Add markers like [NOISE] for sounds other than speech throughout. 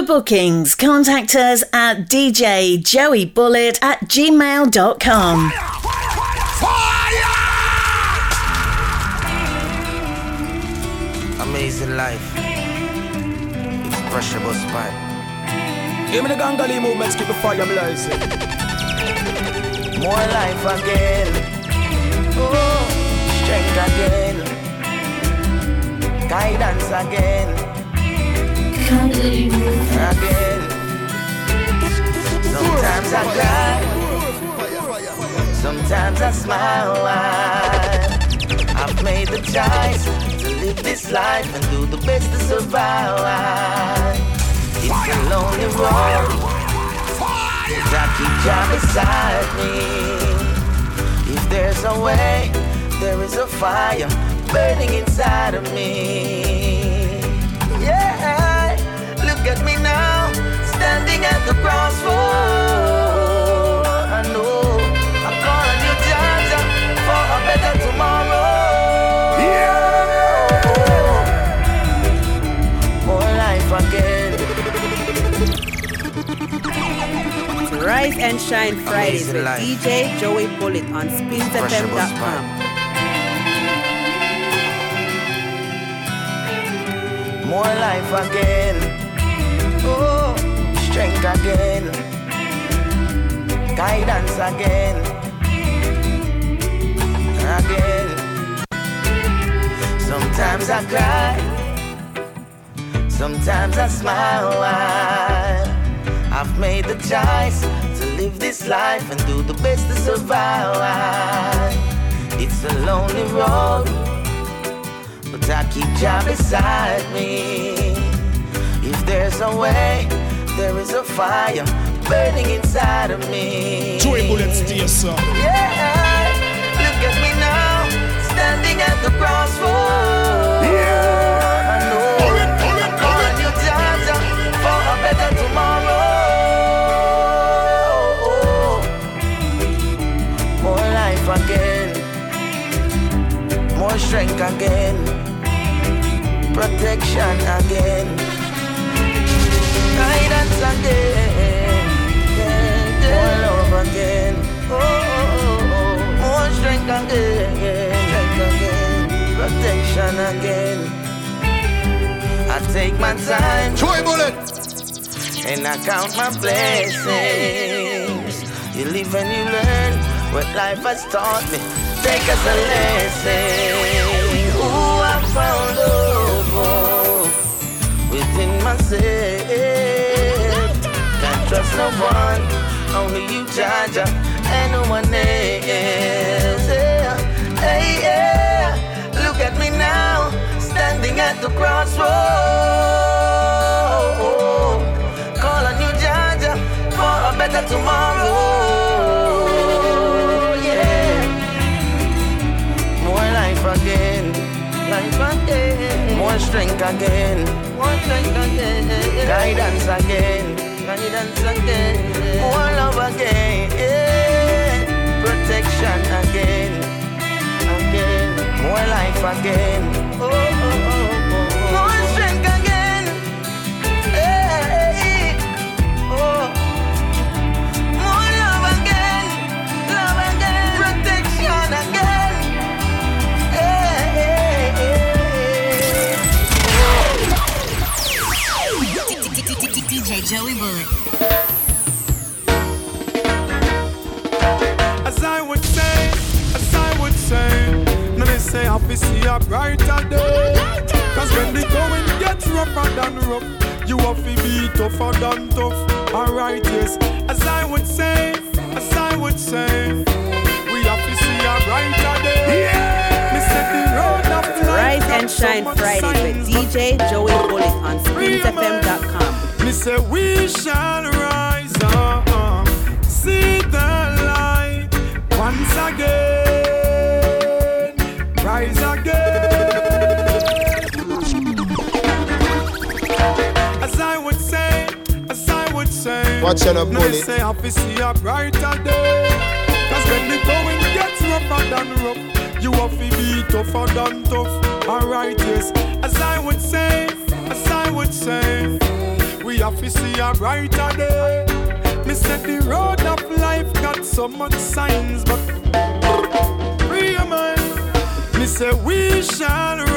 For bookings, contact us at djjoeybullet at gmail.com. Amazing life. Expression bus pipe. Give me the gangali movements, keep the fire blazing. More life again. Oh, strength again. Guidance again. Sometimes I cry. Sometimes I smile. I've made the choice to live this life and do the best to survive. It's a lonely road. But I keep Jah beside me. If there's a way, there is a fire burning inside of me. Look at me now, standing at the crossroads. I know I'm calling you, Jah, for a better tomorrow. Yeah. More life again. Rize N Shine Fridayz Amazing with life. DJ Joey Bullet on SpinzFM.com. More life again. Oh, strength again. Guidance again. Again. Sometimes I cry. Sometimes I smile. I've made the choice to live this life and do the best to survive. It's a lonely road but I keep Jah beside me. There's a way, there is a fire burning inside of me. Joy bullets to your son. Yeah, look at me now, standing at the crossroads. Yeah, I know I'm calling you, Jah, Jah, for a better tomorrow. More life again, more strength again protection again, guidance again, more love again, oh, oh, oh, more strength again, strength again, protection again. I take my time, Joey Bullet. and I count my blessings. You live and you learn what life has taught me. Take us a lesson. Ooh, I found love oh, within myself. Trust no one, only you, Jah Jah, and no one else. Yeah. Hey, yeah. Look at me now, standing at the crossroad. Call on you, Jah Jah, for a better tomorrow. Yeah. More life again, life again. More strength again, more strength again. Guidance again, guidance again. More love again, protection again, again. More life again. Oh, oh, oh. See a brighter day. Cause when the going gets rougher than rough, you have to be tougher than tough. Alright, yes. As I would say, as I would say, we have to see a brighter day. Me said the road of life Rise and Shine much Fridays with DJ Joey Bullet on SpinzFM.com. me say we shall rise up, see the light once again, Watch out, no they say happy see a brighter day. Cause when the going gets rougher than rough, you have to be tougher than tough. Alright, yes. As I would say, as I would say, we have to see a brighter day. Me said the road of life got so much signs, but free your mind. Me say we shall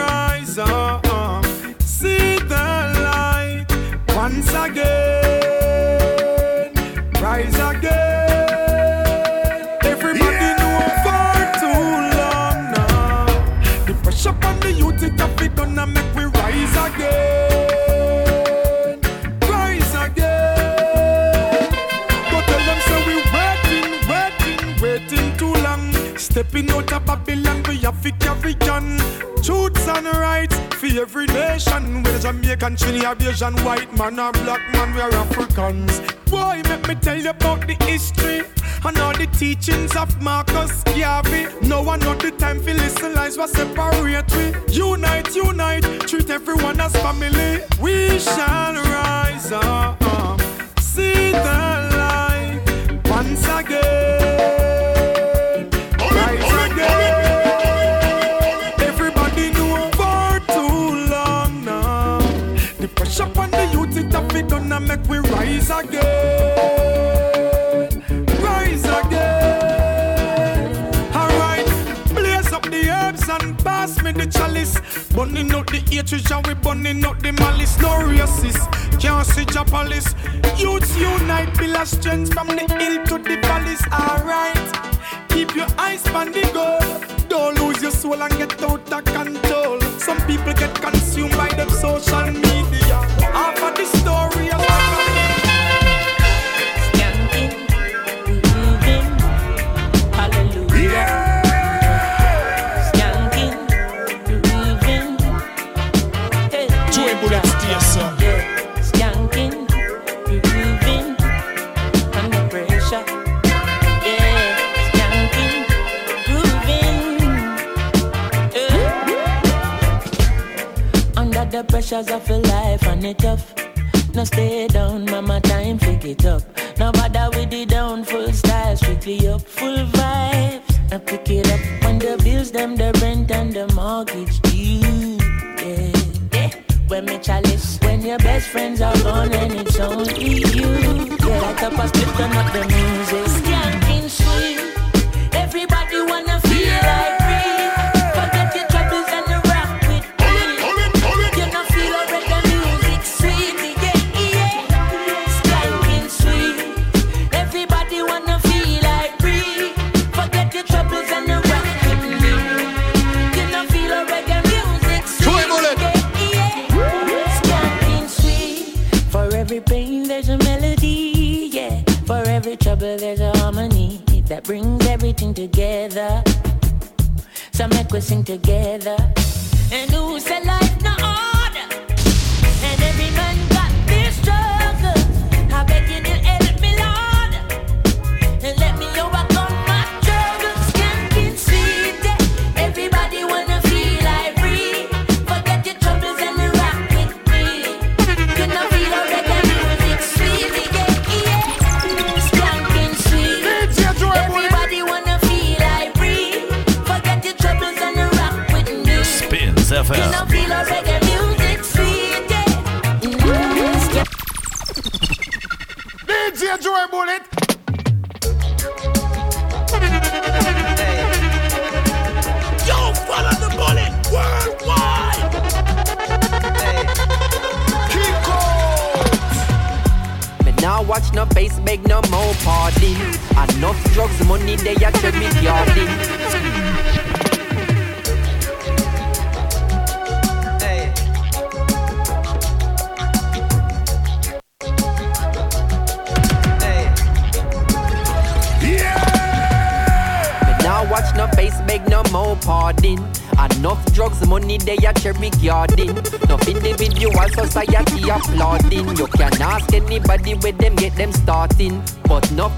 Truths and rights for every nation. Whether Jamaican, Trinidad, Asian, white man or black man, we are Africans. Boy, make me tell you about the history and all the teachings of Marcus Garvey. No one know the time for listen lies what separate we. Unite, unite, treat everyone as family. We shall rise up, see the light once again. Make we rise again. Rise again. Alright, blaze up the herbs and pass me the chalice. Burning out the hatred and we burning out the malice. No racist, can't see palace. Youths unite, build a strength from the hill to the valleys. Alright, keep your eyes on the goal. Don't lose your soul and get out of control. Some people get consumed by them social media.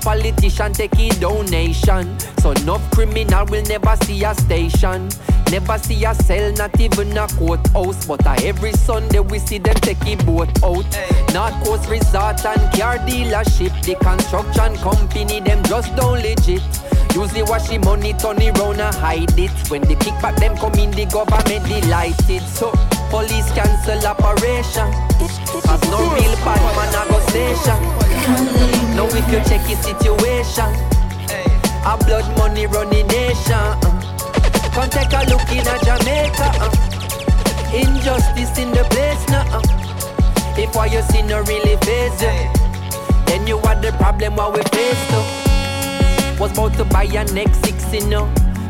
Politician take a donation. So no criminal will never see a station. Never see a cell, not even a courthouse. But uh, every Sunday we see them take a boat out. North Coast Resort and car dealership. The construction company, them just don't legit. Usually wash the money, turn it round and hide it. When the kickback them come in, the government delighted. So police cancel operation. Cause no real bad man a go station. Now if you check his situation, a blood money running nation. Uh. Come take a look in a Jamaica. Uh. Injustice in the place now. Uh. If what you see no really face you, then you are the problem what we face too. Was about to buy a next six, you know.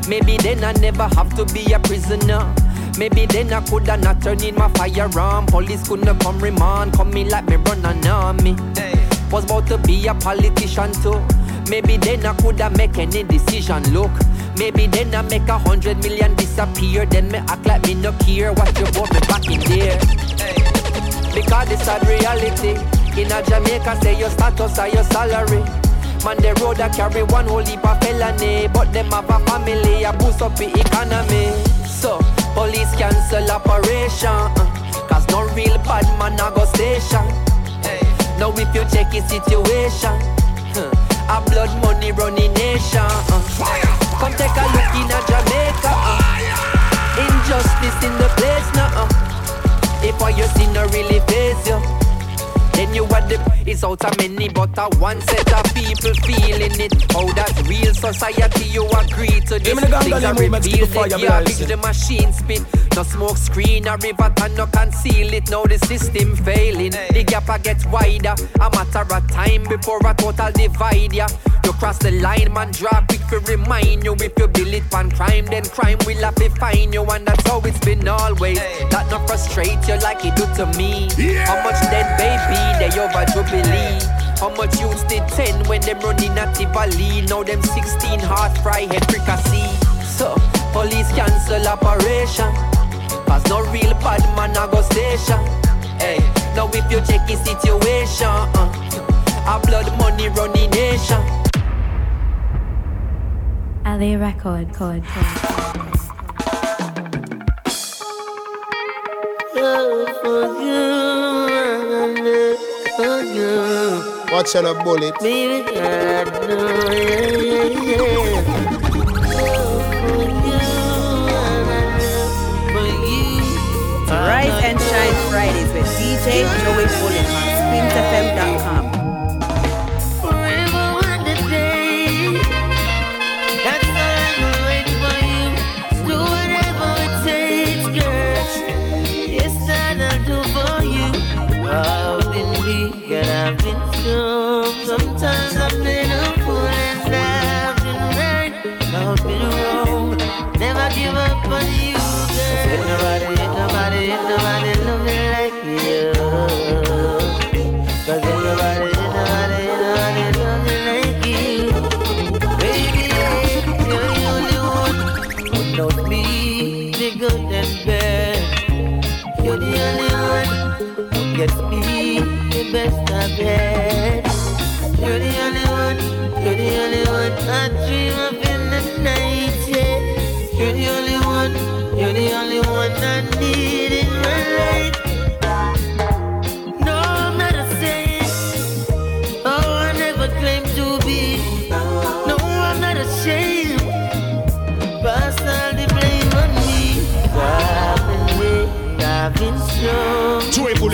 Maybe then I never have to be a prisoner. Maybe then I coulda not turn in my firearm. Police couldn't come remand, come me like me run an army. Was about to be a politician too. Maybe then I coulda make any decision. Look, maybe then I make a hundred million disappear. Then me act like me no care what you bought me back in there. Because this a reality. In a Jamaica, say your status or your salary. Man, the road a carry one whole heap of felony, but them have a family, I boost up the economy. So, police cancel operation, uh, cause no real bad man a go station. Now if you check his situation, huh, a blood money running nation. Uh. Come take a look in a Jamaica. Uh. Injustice in the place now. Uh. If what you see no really face you. Then you are the is out of many, but a one set of people feeling it. How that real society you agree to this? Things are revealed, the garbage, the machine spit. No smoke screen, a river and no conceal it. Now the system failing, the gap a get wider. A matter of time before a total divide ya. You cross the line, man, draw quick to remind you. If you build it on crime, then crime will have to find you, and that's how it's been always. That not frustrate you like it do to me. How much dead baby they over Jubilee? How much youths did 10 when them running at Tivoli? Now them 16 heart fry head fricassee. So, police cancel operation. Cause no real bad man a go station. Hey, now if you check his situation, uh, a blood money running nation. Ali Record, code, Watch out a bullet. Baby, God, no, yeah, yeah, yeah. Rize N Shine Fridayz with DJ Joey Bullet on SpinzFM.com. give up on you,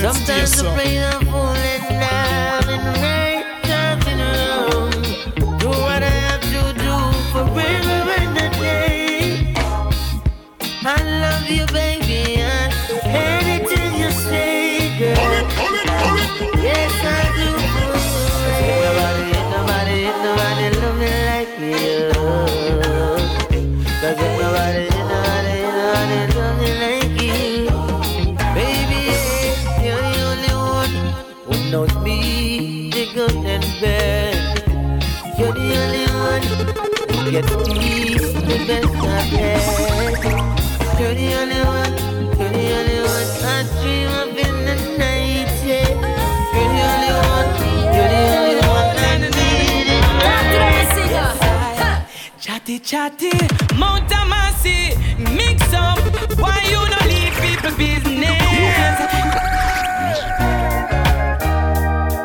Sometimes I play the fool Chatty, Mount mix up. Why you no leave people business?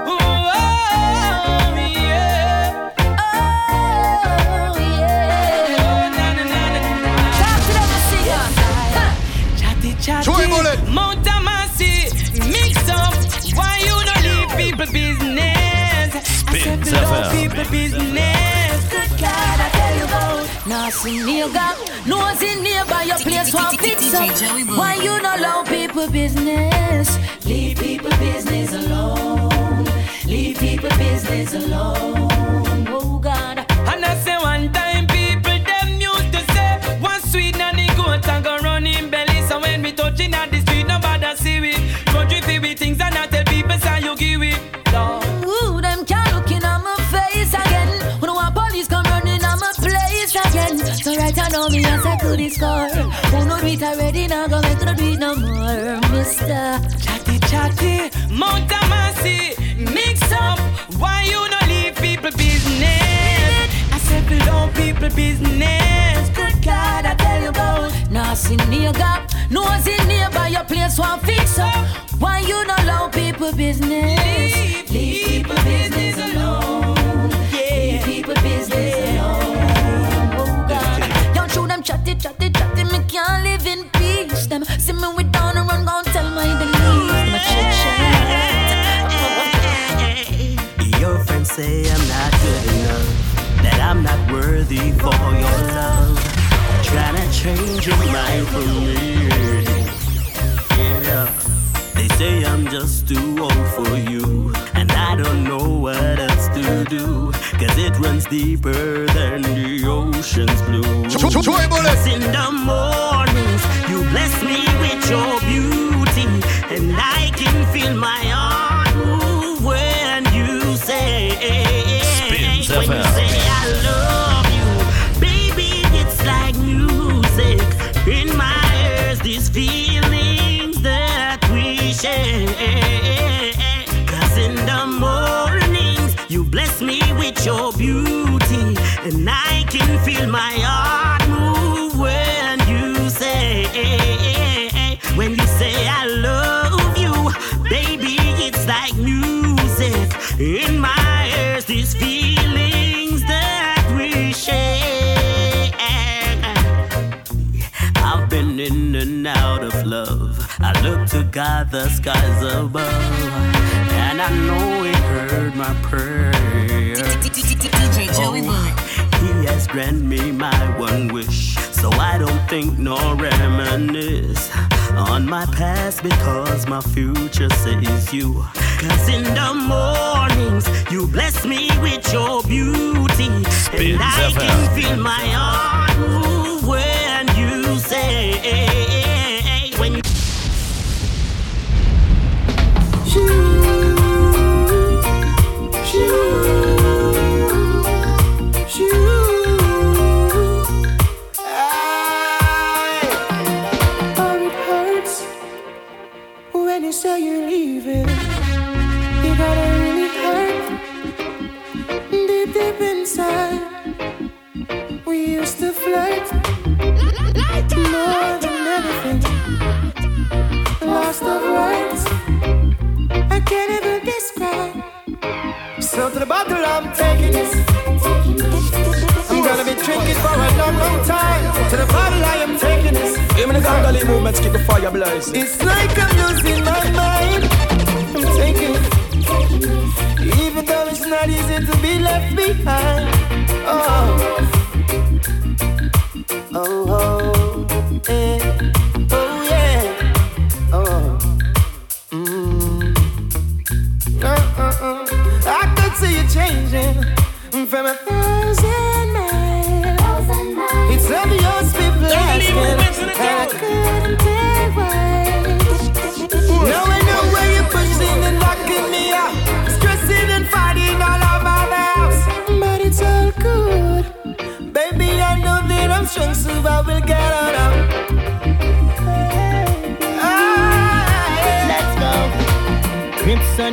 Oh, chatty, mix up. Why you no leave people business? I said, people business see nigga, in nearby your place one fix up. Why you not allow people business? Leave people business alone. Leave people business alone. Mount mix up. Why you no leave people business? I said below people business. Good God, I tell you about. See nigga, nose in nearby your place one fix up. Why you allow people business? Leave people business alone. Leave people business alone. Oh God, show them chatty, chatty, chatty. Me can't I'm not worthy for your love. Trying to change your mind for me. Yeah. They say I'm just too old for you, and I don't know what else to do. Cause it runs deeper than the ocean's blue. Cause in the mornings, you bless me with your beauty, and I can feel my heart These feelings that we share. Cause in the mornings, you bless me with your beauty, and I can feel my heart move when you say, when you say I love you, baby. It's like music in my God, the skies above, and I know He heard my prayer. DJ Joey Bullet. He has granted me my one wish, so I don't think nor reminisce on my past because my future says you. Cause in the mornings, you bless me with your beauty, and I can feel my heart move when you say, It's like I'm losing my mind. I'm taking it. Even though it's not easy to be left behind. Oh. Oh, oh, It's obvious people asking, I couldn't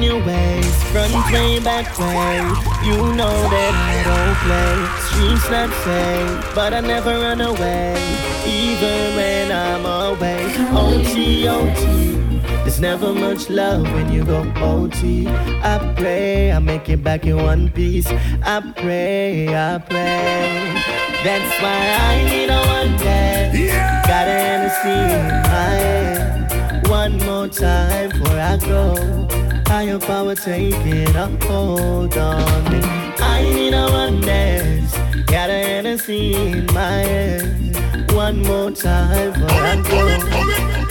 Your waist, front way, back way. You know that I don't play. Streets not safe, but I never run away, even when I'm away. OT, OT. There's never much love when you go OT. I pray I make it back in one piece. I pray, I pray. That's why I need a one day. Got an Hennessy in my hand. One more time before I go. Higher power taking a hold on me. I need a one oneness. Got a Hennessy in my hand. One more time for I go.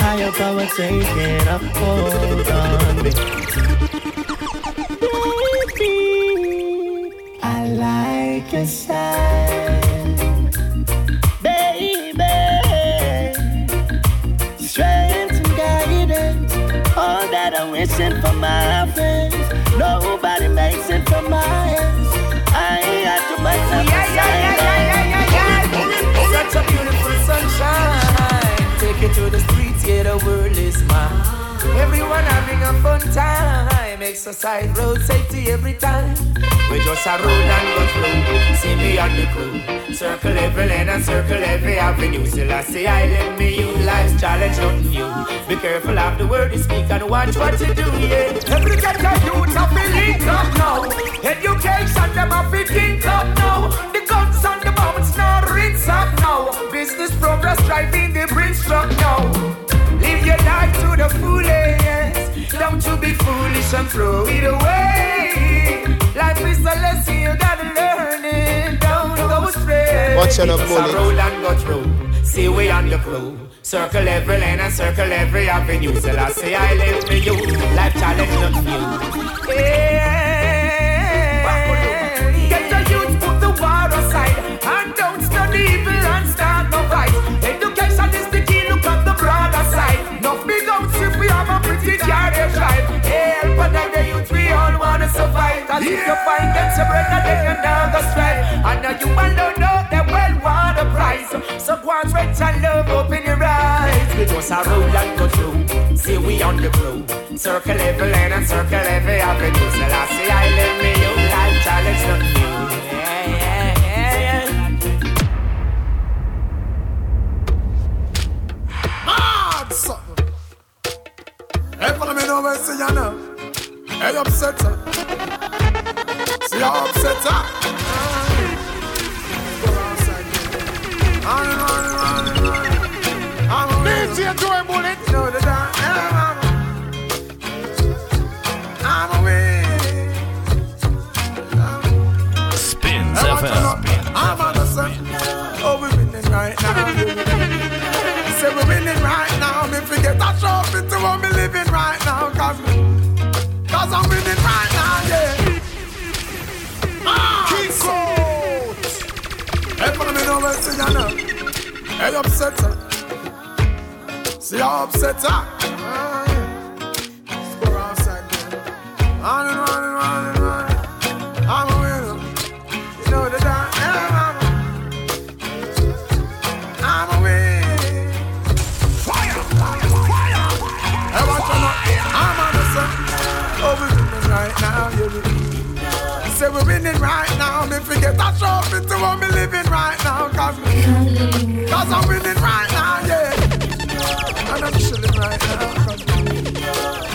Higher power taking a hold on me. Baby, I like your style. That I'm for my friends. Nobody makes it for my hands. I ain't got too much time Yeah, yeah, yeah, yeah, yeah, yeah, yeah. Such a beautiful sunshine. Take it to the streets, yeah, the world is mine. Everyone having a fun time. Exercise, road safety every time. We just a roll and go through. See me on the crew. Circle every lane and circle every avenue. Still I say I let me you. Life's challenge nothing new. Be careful of the word you speak and watch what you do, yeah. Every ghetto youth have been linked up now. Education them have been linked up now. The guns and the bombs now rinse up now. Business progress driving the bridge truck now. Live your life to the fullest. Don't you be foolish and throw it away. Life is a lesson you gotta learn it. Don't go astray. Watch out, bullet. roll and go through. See we on the crew. Circle every lane and circle every avenue. Till I say I live for you. Life challenge not new. Yeah. They drive. Help the youth, we all wanna survive. Cause if you find them some brother, then you never strive. And now you all don't know they well want a prize. So go on, stretch and love, open your eyes. We just a roll and go through. See we on the crew. Circle every lane and circle every avenue. So I say I live me you life challenge not new. Yeah, yeah, yeah, yeah. Follow me now, where see you now. Hey, upset her. See how upset her. On and on and on and on. I'm a DJ Joey Bullet. You the dance. I'm a win. Spinz FM. I'm on the sun. Oh, we're winning right now. Say we're winning right now. Me forget a trophy to what me living right now. Cause, cause I'm winning right now, yeah. Ah, Keep Hey, follow me see ya now. Hey, upset her. See how upset her. Ah, yeah. Score outside there. On and on and on Say we're winning right now. Me forget a trophy to what me living right now. Cause, cause I'm winning right now, yeah. And I'm chilling right now. Cause,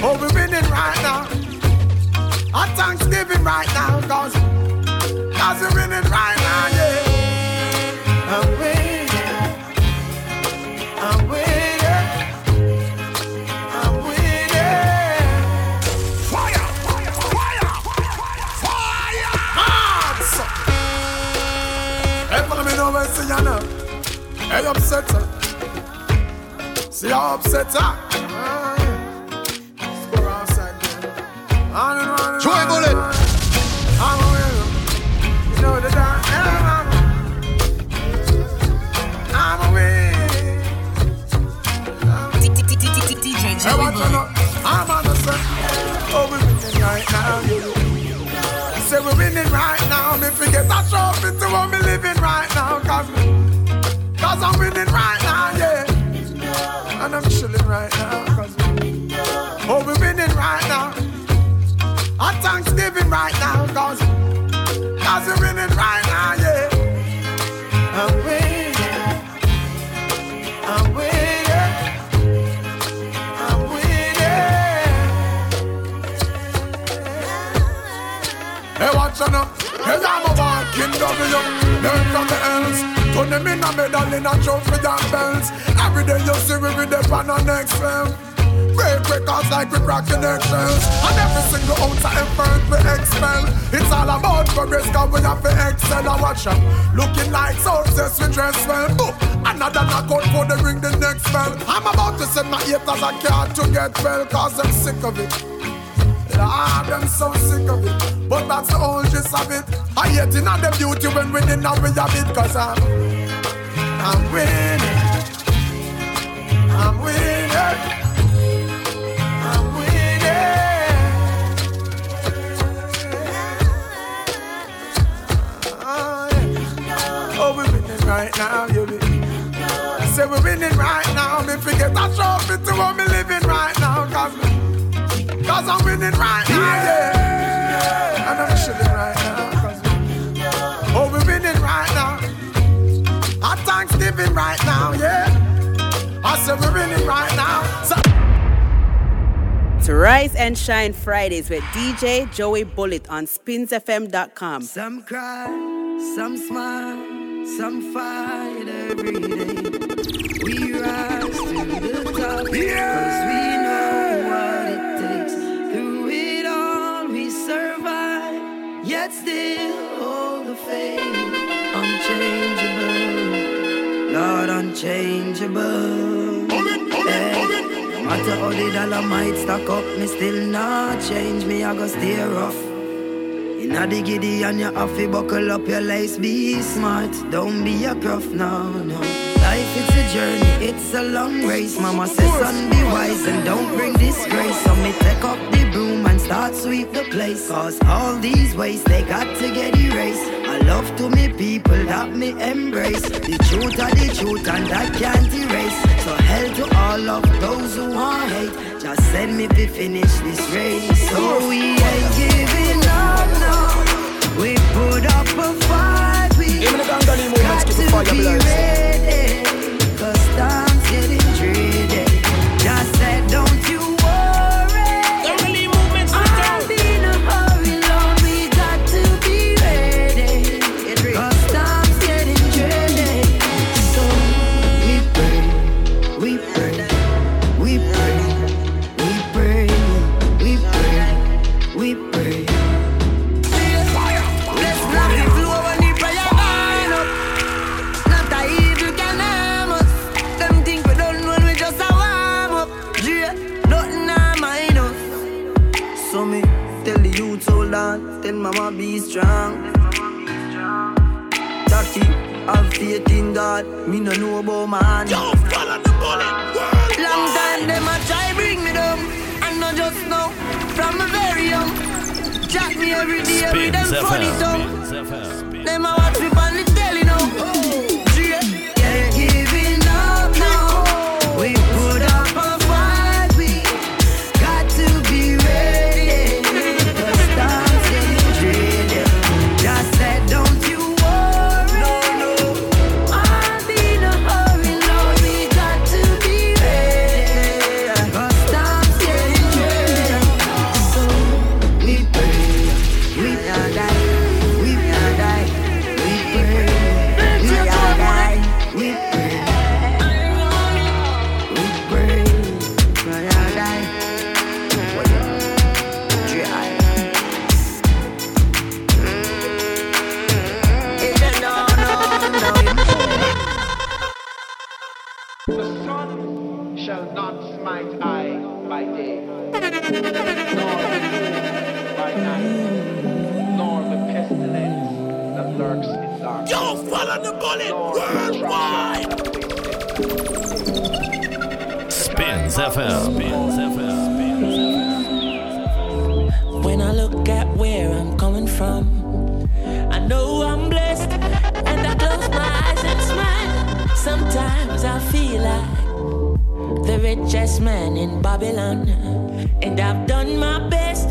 oh, we're winning right now. A Thanksgiving right now. Cause, cause we're winning right now, upset her. See how upset her. Yeah. Score outside there. On and on and Joy on Bullet. I'm a winner. You know the dance. I'm a winner. DJ Joey Bullet. I'm on the sun. Oh, we're winning right now. Yeah. Say we're winning right now. Me forget a trophy to what me living right now. Cause, cause I'm winning right now, yeah. And I'm chilling right now. Cause, oh, we're winning right now. A Thanksgiving right now. Cause, cause we're winning right now, yeah. I'm winning. I'm winning. Hey, watch out now. Hey, I'm a walking W. Learn from the else. Turn them in a medal in a trophy and belts. Every day you see we with the pan on next level. Break records like we crack connections. And every single ounce of effort we expel. It's all about progress, cause we have to excel and watch them. Looking like success, we dress well. Boom. Another knockout for the ring the next bell. I'm about to send my haters a card to get well, cause I'm sick of it. Ah, them so sick of it. But that's the whole gist of it. I hate in the beauty when winning now we have it, cause I'm, I'm winning. I'm winning. I'm winning. Oh, yeah. oh, we're winning right now, you. I say we're winning right now. Me forget a trophy to what me living right now. Cause, cause I'm winning right now, yeah. And I'm chilling right now. Cause oh, we're winning right now. Our Thanksgiving right now, yeah. I say we're winning right now. So, to Rize N Shine Fridayz with DJ Joey Bullet on spinzfm.com. Some cry, some smile some fight every day. We rise to the top. Yeah. Unchangeable. Hey. Eh, no matter how the dollar might stack up, me still not change. Me, I go stay rough. Inna the giddy and you have to buckle up your lace. Be smart, don't be a gruff, no, no. Life it's a journey, it's a long race. Mama says, son, be wise and don't bring disgrace. So me take up the broom and start sweep the place. Cause all these ways they got to get erased. I love to me people that me embrace. The truth are the truth and that can't erase. So hell to all of those who want hate. Just send me to finish this race. So we ain't giving up, no. We put up a fight. We got to be ready. FM. When I look at where I'm coming from, I know I'm blessed, and I close my eyes and smile. Sometimes I feel like the richest man in Babylon, and I've done my best,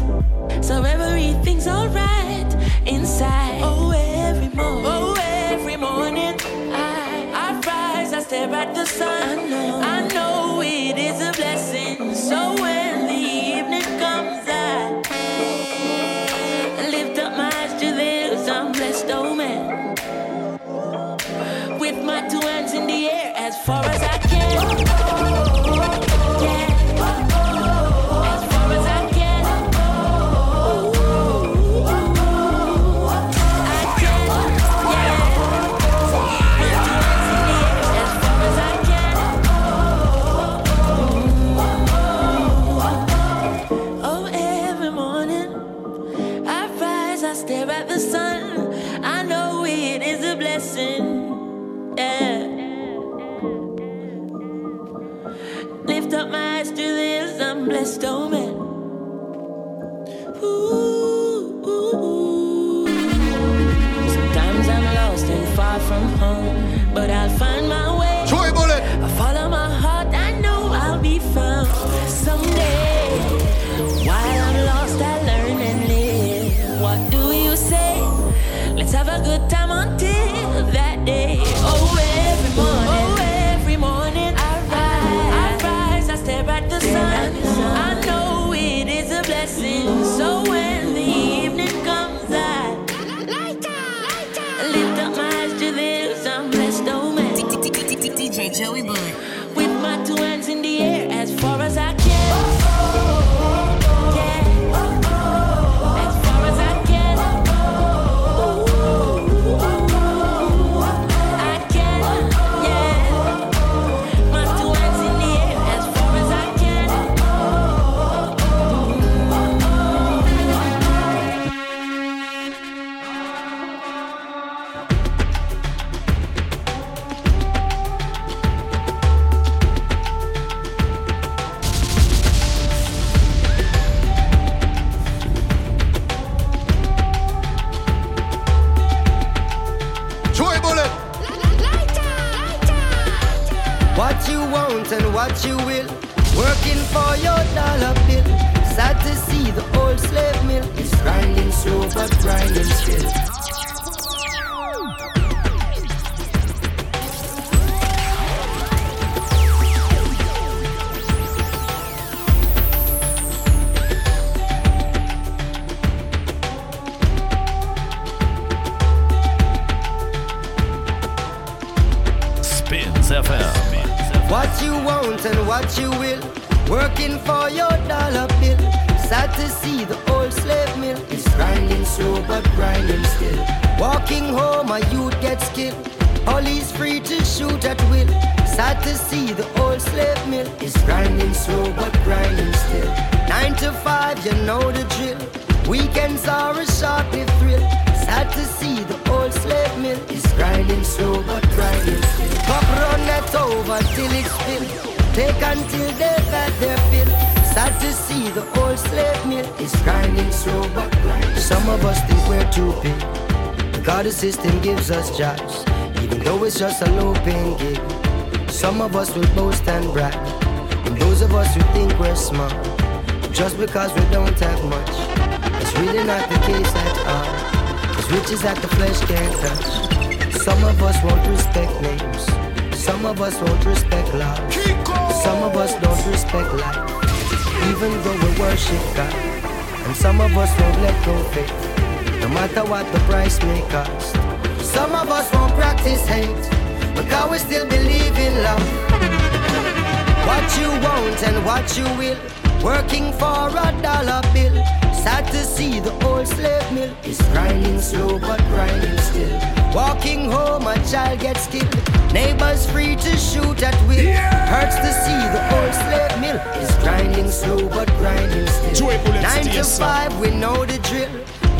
With Lift up my eyes to this, I'm blessed, oh man. Ooh, ooh. Sometimes I'm lost and far from home, but I'll find my to see the old slave mill is grinding slow but grinding still. Walking home, a youth gets killed. Police free to shoot at will. Sad to see the old slave mill is grinding slow but grinding still. Nine to five, you know the drill. Weekends are a short-lived thrill. Sad to see the old slave mill is grinding slow but grinding still. Cup run over till it's filled. Take until they've had their fill. Sad to see the old slave mill is grinding slow but. Some of us think we're too big. God the system gives us jobs, even though it's just a low paying gig. Some of us will boast and brag, and those of us who think we're smart, just because we don't have much. It's really not the case at all. Cause riches that the flesh can't touch. Some of us won't respect names. Some of us won't respect laws. Some of us don't respect life. Even though we worship God. And some of us won't let go of faith. No matter what the price may cost. Some of us won't practice hate. But Because we still believe in love. What you want and what you will. Working for a dollar bill. Sad to see the old slave mill is grinding slow but grinding still. Walking home, a child gets killed. Neighbors free to shoot at will. Hurts to see the old slave mill is grinding slow but grinding still. Nine to five, we know the drill.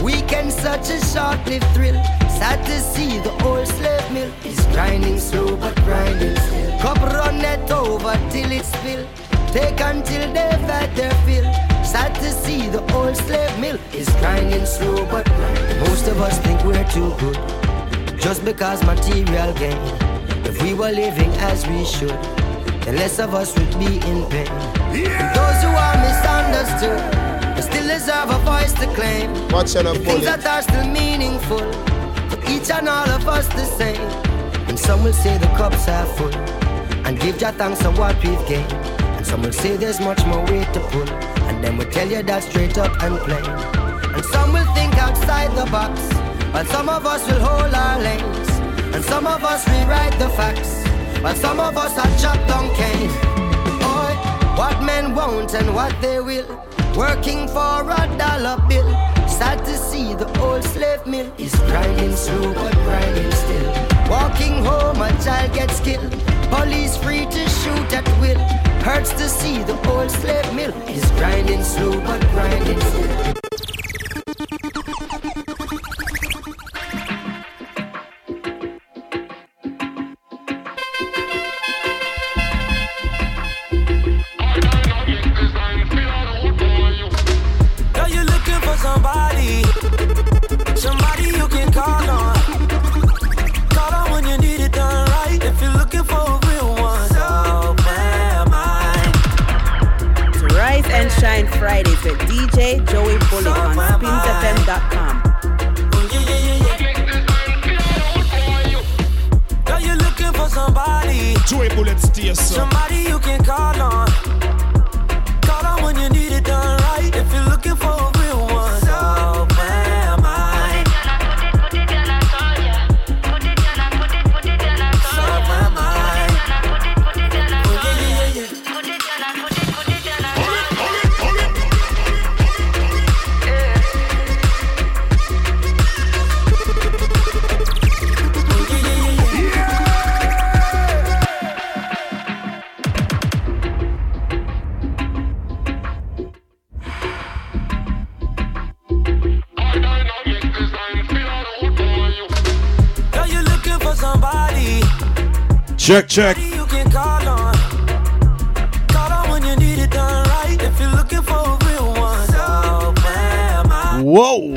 Weekend such a short-lived thrill. Sad to see the old slave mill is grinding slow but grinding still. Cup run it over till it's filled. Take until they've had their fill. Sad to see the old slave mill is grinding slow but grinding. Most of us think we're too good just because material gain. If we were living as we should, then less of us would be in pain. And those who are misunderstood, they still deserve a voice to claim. Watch out, The things that are still meaningful for each and all of us the same. And some will say the cups are full and give Jah thanks for what we've gained. And some will say there's much more weight to pull, and then we'll tell you that straight up and plain. And some will think outside the box, but some of us will hold our lanes. And some of us rewrite the facts, but some of us are chopped on cane. Boy, what men want and what they will, working for a dollar bill. Sad to see the old slave mill is grinding slow but grinding still. Walking home, a child gets killed. Police free to shoot at will. Hurts to see the old slave mill is grinding slow but grinding still. Fridays with DJ Joey Bullet on spinfm.com. Joey Bullet, somebody you can call on. Am I. Whoa.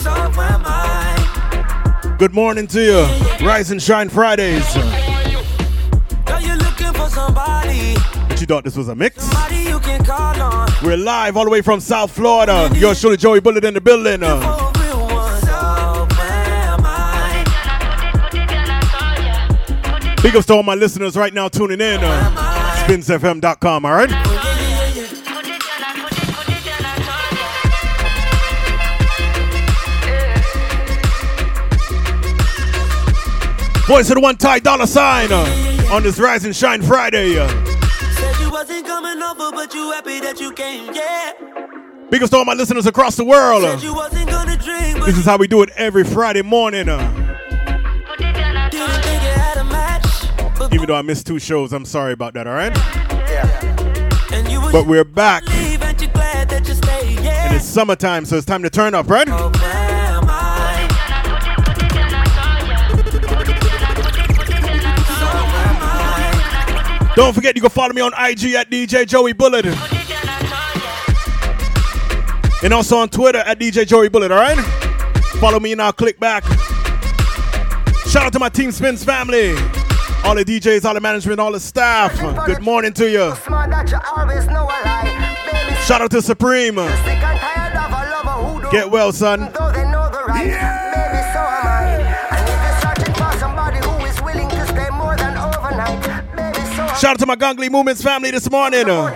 So am I. Good morning to you. Rise and Shine Fridays. Girl, you looking for somebody. But you thought this was a mix? You can call on. We're live all the way from South Florida. Yo, surely Joey Bullet in the building. Big ups to all my listeners right now tuning in. Uh, SpinsFM.com, all right? Voice of the one tie dollar sign uh, on this Rise and Shine Friday. Uh. Said you wasn't coming over, but you happy that you came, yeah. Big ups to all my listeners across the world. uh. Said you wasn't gonna drink, but This is how we do it every Friday morning. Uh. Even though I missed two shows, I'm sorry about that, all right? Was But we're back. and you glad that you stayed, yeah. And it's summertime, so it's time to turn up, right? Oh, Don't forget you can follow me on IG at DJ Joey Bullet. And also on Twitter at DJ Joey Bullet, alright? Follow me and I'll click back. Shout out to my Team Spins family. All the DJs, all the management, all the staff. Good morning to you. Smart that you always know a lie. Baby, Shout out to Supreme. sick and tired of a lover who don't Get well, son. though they know the right. Baby, so am I. And if you're searching for somebody who is willing to stay more than baby, so Shout out to my Gongli Movements family this morning. Uh.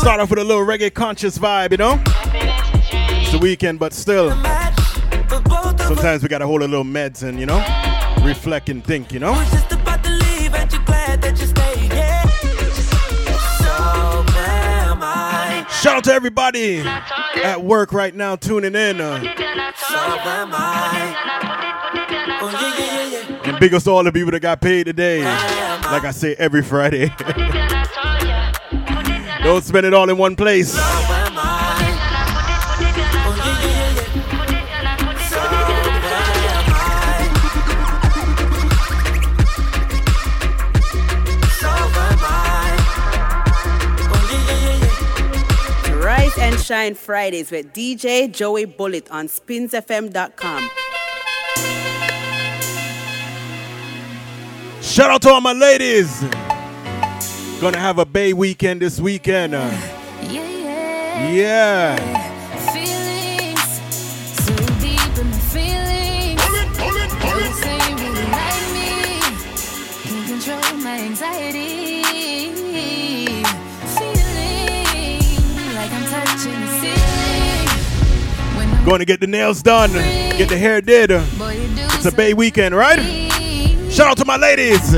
Start off with a little reggae conscious vibe, you know? It's the weekend, but still. Sometimes we gotta hold a little meds and, you know, reflect and think, you know? Shout out to everybody at work right now tuning in. Uh, and big all the people that got paid today. Like I say every Friday. [LAUGHS] Don't spend it all in one place. Rise and Shine Fridays with DJ Joey Bullet on spinsfm.com. Shout out to all my ladies. Gonna have a Bay weekend this weekend. Uh, yeah. Feelings so deep in my feelings. They say you really like me. Can't control my anxiety. Feeling like I'm touching the ceiling. Going to get the nails done, get the hair did. Uh, It's a Bay weekend, right? Shout out to my ladies.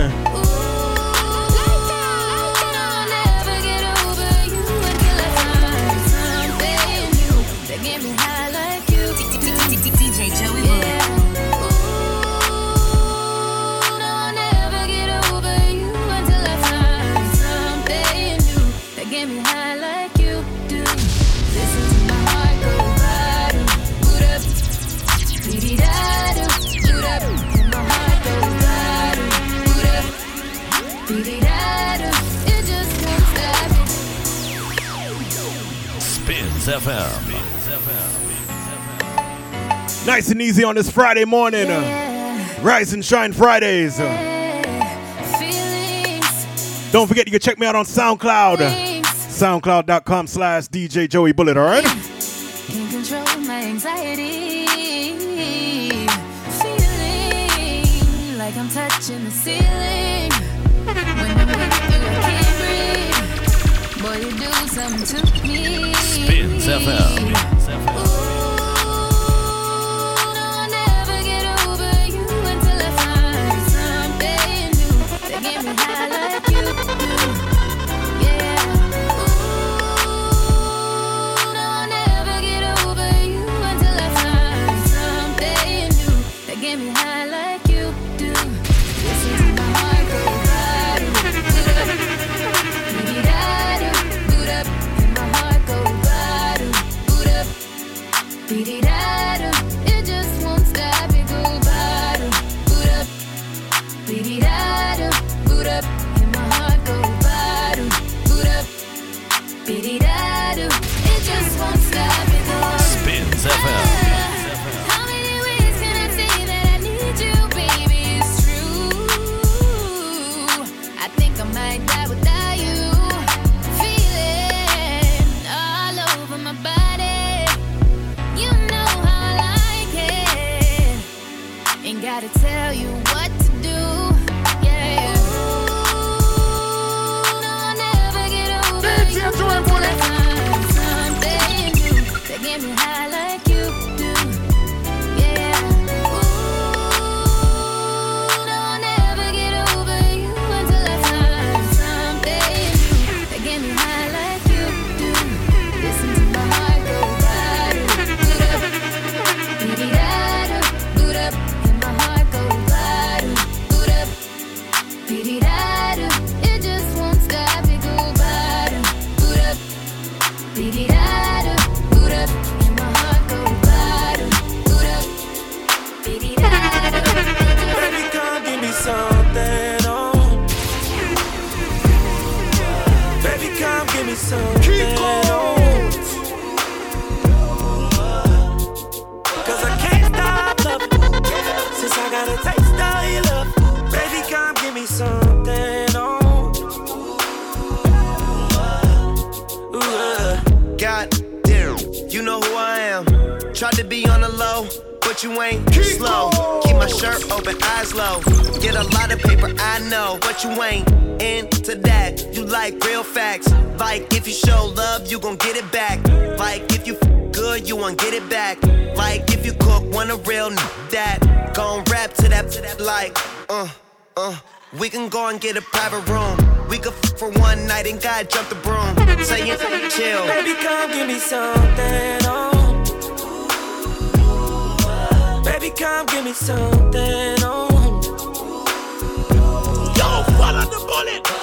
FM. Nice and easy on this Friday morning. Uh, yeah. Rise and Shine Fridays. Uh. Yeah. Don't forget you can check me out on SoundCloud. Uh, Feelings. SoundCloud.com slash DJ Joey Bullet, alright? Like I'm touching the ceiling Boy, you do something to me. Spins FM. Spins FM. a real n that gon' rap to that, to that like, uh, uh. We can go and get a private room. We could f- for one night and God jump the broom. Saying, chill. Baby, come give me something on. Oh. Baby, come give me something. Oh.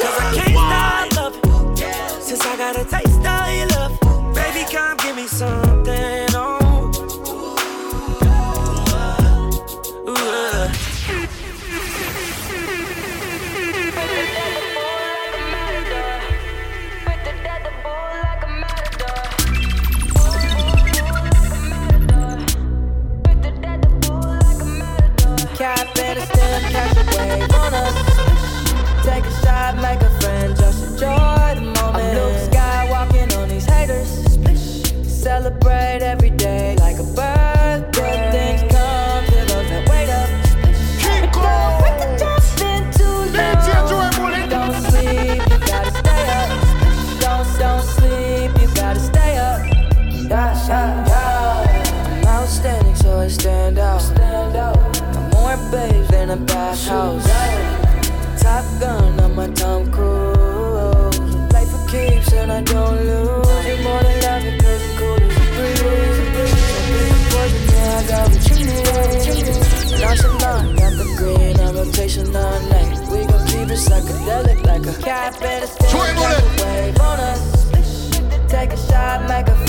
Cause I can't stop loving. Since I got a taste of your love. Baby, come give me something catch a wave on us. Take a shot, make a friend, just enjoy the moment. I'm Luke Skywalking on these haters. Celebrate every day like a bird. Look like a cat, better stay away. Take a shot, make a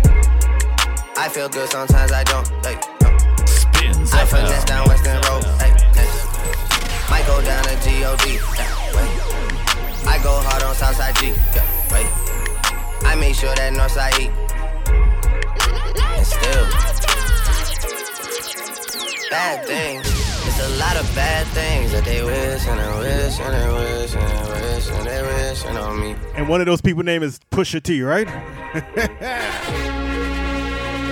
I feel good, sometimes I don't. Like, no. Spins I finesse down Western Road. Hey, hey. Might go down to G-O-D. Yeah, wait. I go hard on Southside G. Yeah, wait. I make sure that Northside E. And still, bad things. It's a lot of bad things that they wish and they wish and they wish and they wish and they wish on me. And one of those people name is Pusha T, right? [LAUGHS]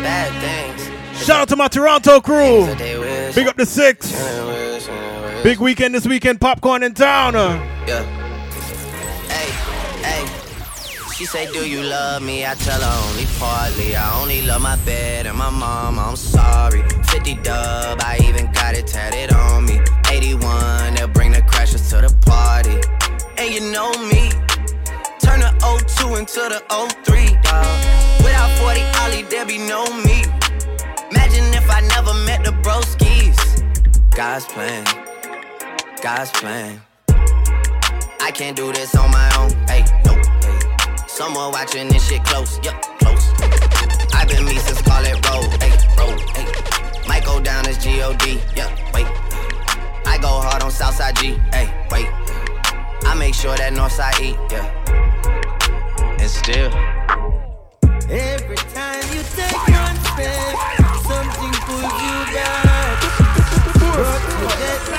Bad things. Shout out to my Toronto crew. that they wish Big up the six. and they wish and they wish. Big weekend this weekend. Popcorn in town. Yeah. Hey, hey. She say, Do you love me? I tell her only partly. I only love my bed and my mom. I'm sorry. 50 dub, I even got it tatted on me. 81, they'll bring the crashers to the party. And you know me. Turn the 02 into the 03, dog. Without 40 Ollie, there be no me. Imagine if I never met the broskies. God's plan. God's plan. I can't do this on my own. Hey, no. Hey. Someone watching this shit close. Yup, close. I've been me since call it roll. Hey, roll. Hey. Might go down as G-O-D. Yup, wait. I go hard on Southside G. Hey, wait. I make sure that Northside E. Yeah. And still. Every time you take one step, something pulls you back. But you get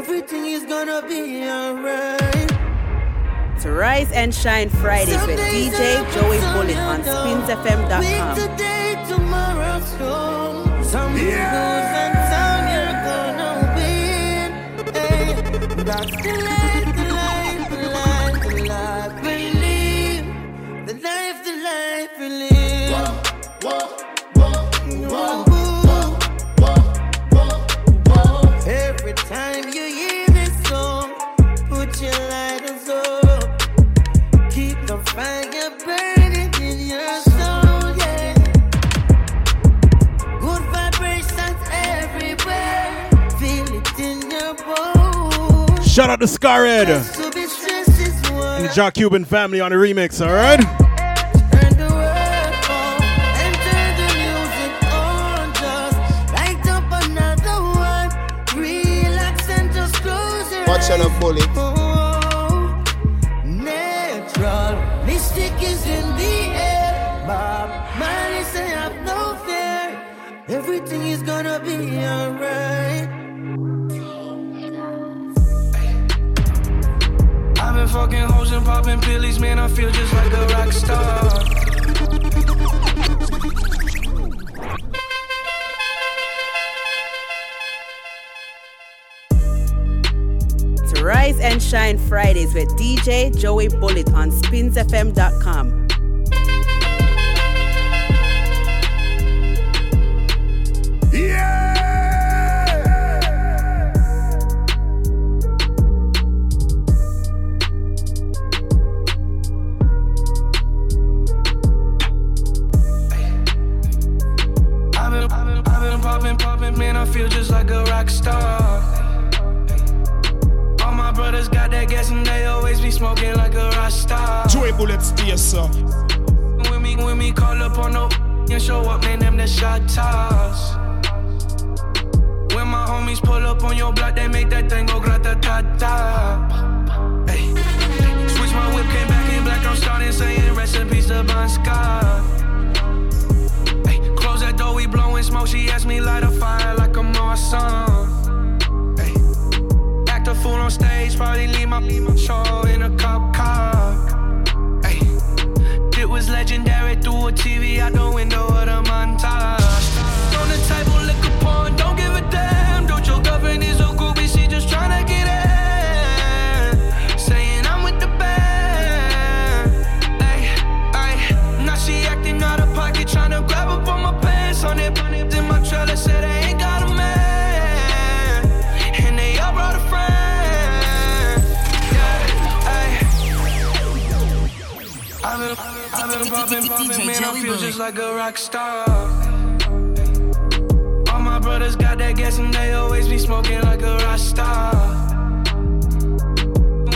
Everything is gonna be alright. To Rise and Shine Fridays with DJ Joey Bullet on spinsfm.com. Today, tomorrow's strong. Some lose and some you're gonna win. Hey, that's the Shout out to Scarred To be stressed is and the what Jock Cuban family on the remix, all right? turn the world on. And turn popping man. I feel just like a rock star. Rise and Shine Fridays with DJ Joey Bullet on spinsfm.com. rock star. All my brothers got that gas and they always be smoking like a rock star. Joy bullets, yes, sir. When me, when me call up on no and show up, man, them the shot toss. When my homies pull up on your block, they make that thing go grata ta ta. Hey, switch my whip, came back in black. I'm starting saying rest in peace to Bon Scott. Blowing smoke. She asked me light a fire like. Hey, act a fool on stage, probably leave my show in a cop car. It was legendary through a TV out the window of the montage. I've popping, popping, man, I feel just like a rock star. All my brothers got that gas and they always be smoking like a rock star.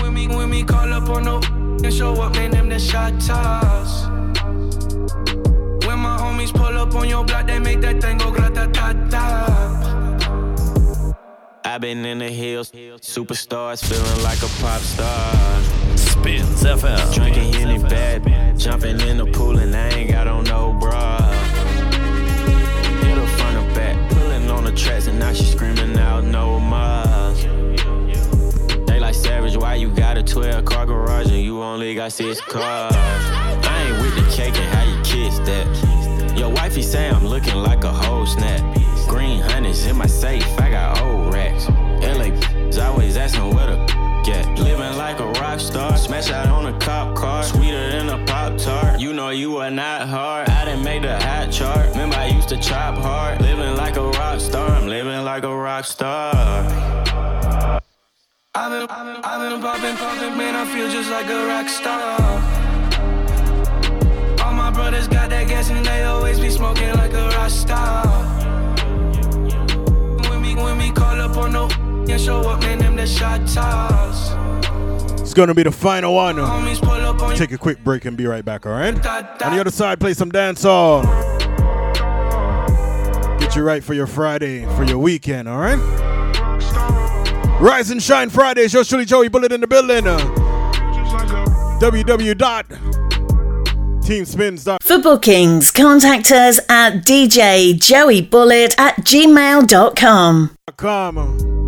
When me, when me call up on no and show up, man, them the shot toss. When my homies pull up on your block, they make that thing go grata ta ta. I've been in the hills, superstars, feeling like a pop star. Spins FM. Drinking Henny bad, jumping in the pool and I ain't got on no bra. Hit her front or back, pulling on the tracks and now she screaming out no more. They like savage, why you got a 12 car garage and you only got six cars? I ain't with the cake and how you kiss that. Your wifey say I'm looking like a whole snap. Green honey's in my safe, I got old racks. LA is always asking where the get. Living like a rock star, smash out on a cop car, sweeter than a pop tart. You know you are not hard. I didn't make the hot chart. Remember I used to chop hard. Living like a rock star, I'm living like a rock star. I've been, I've been, I've been popping, popping, man, I feel just like a rock star. All my brothers got that gas and they always be smoking like a rock star. When me, when me call up on no and show up, man, them the shot toss. It's gonna be the final one. Homies pull up on Take a quick break and be right back, alright? On the other side, play some dance dancehall. Get you right for your Friday, for your weekend, alright? Rise and Shine Fridays, yours truly Joey Bullet in the building. www.teamspins.com. For bookings, contact us at DJ Joey Bullet at gmail.com. Come.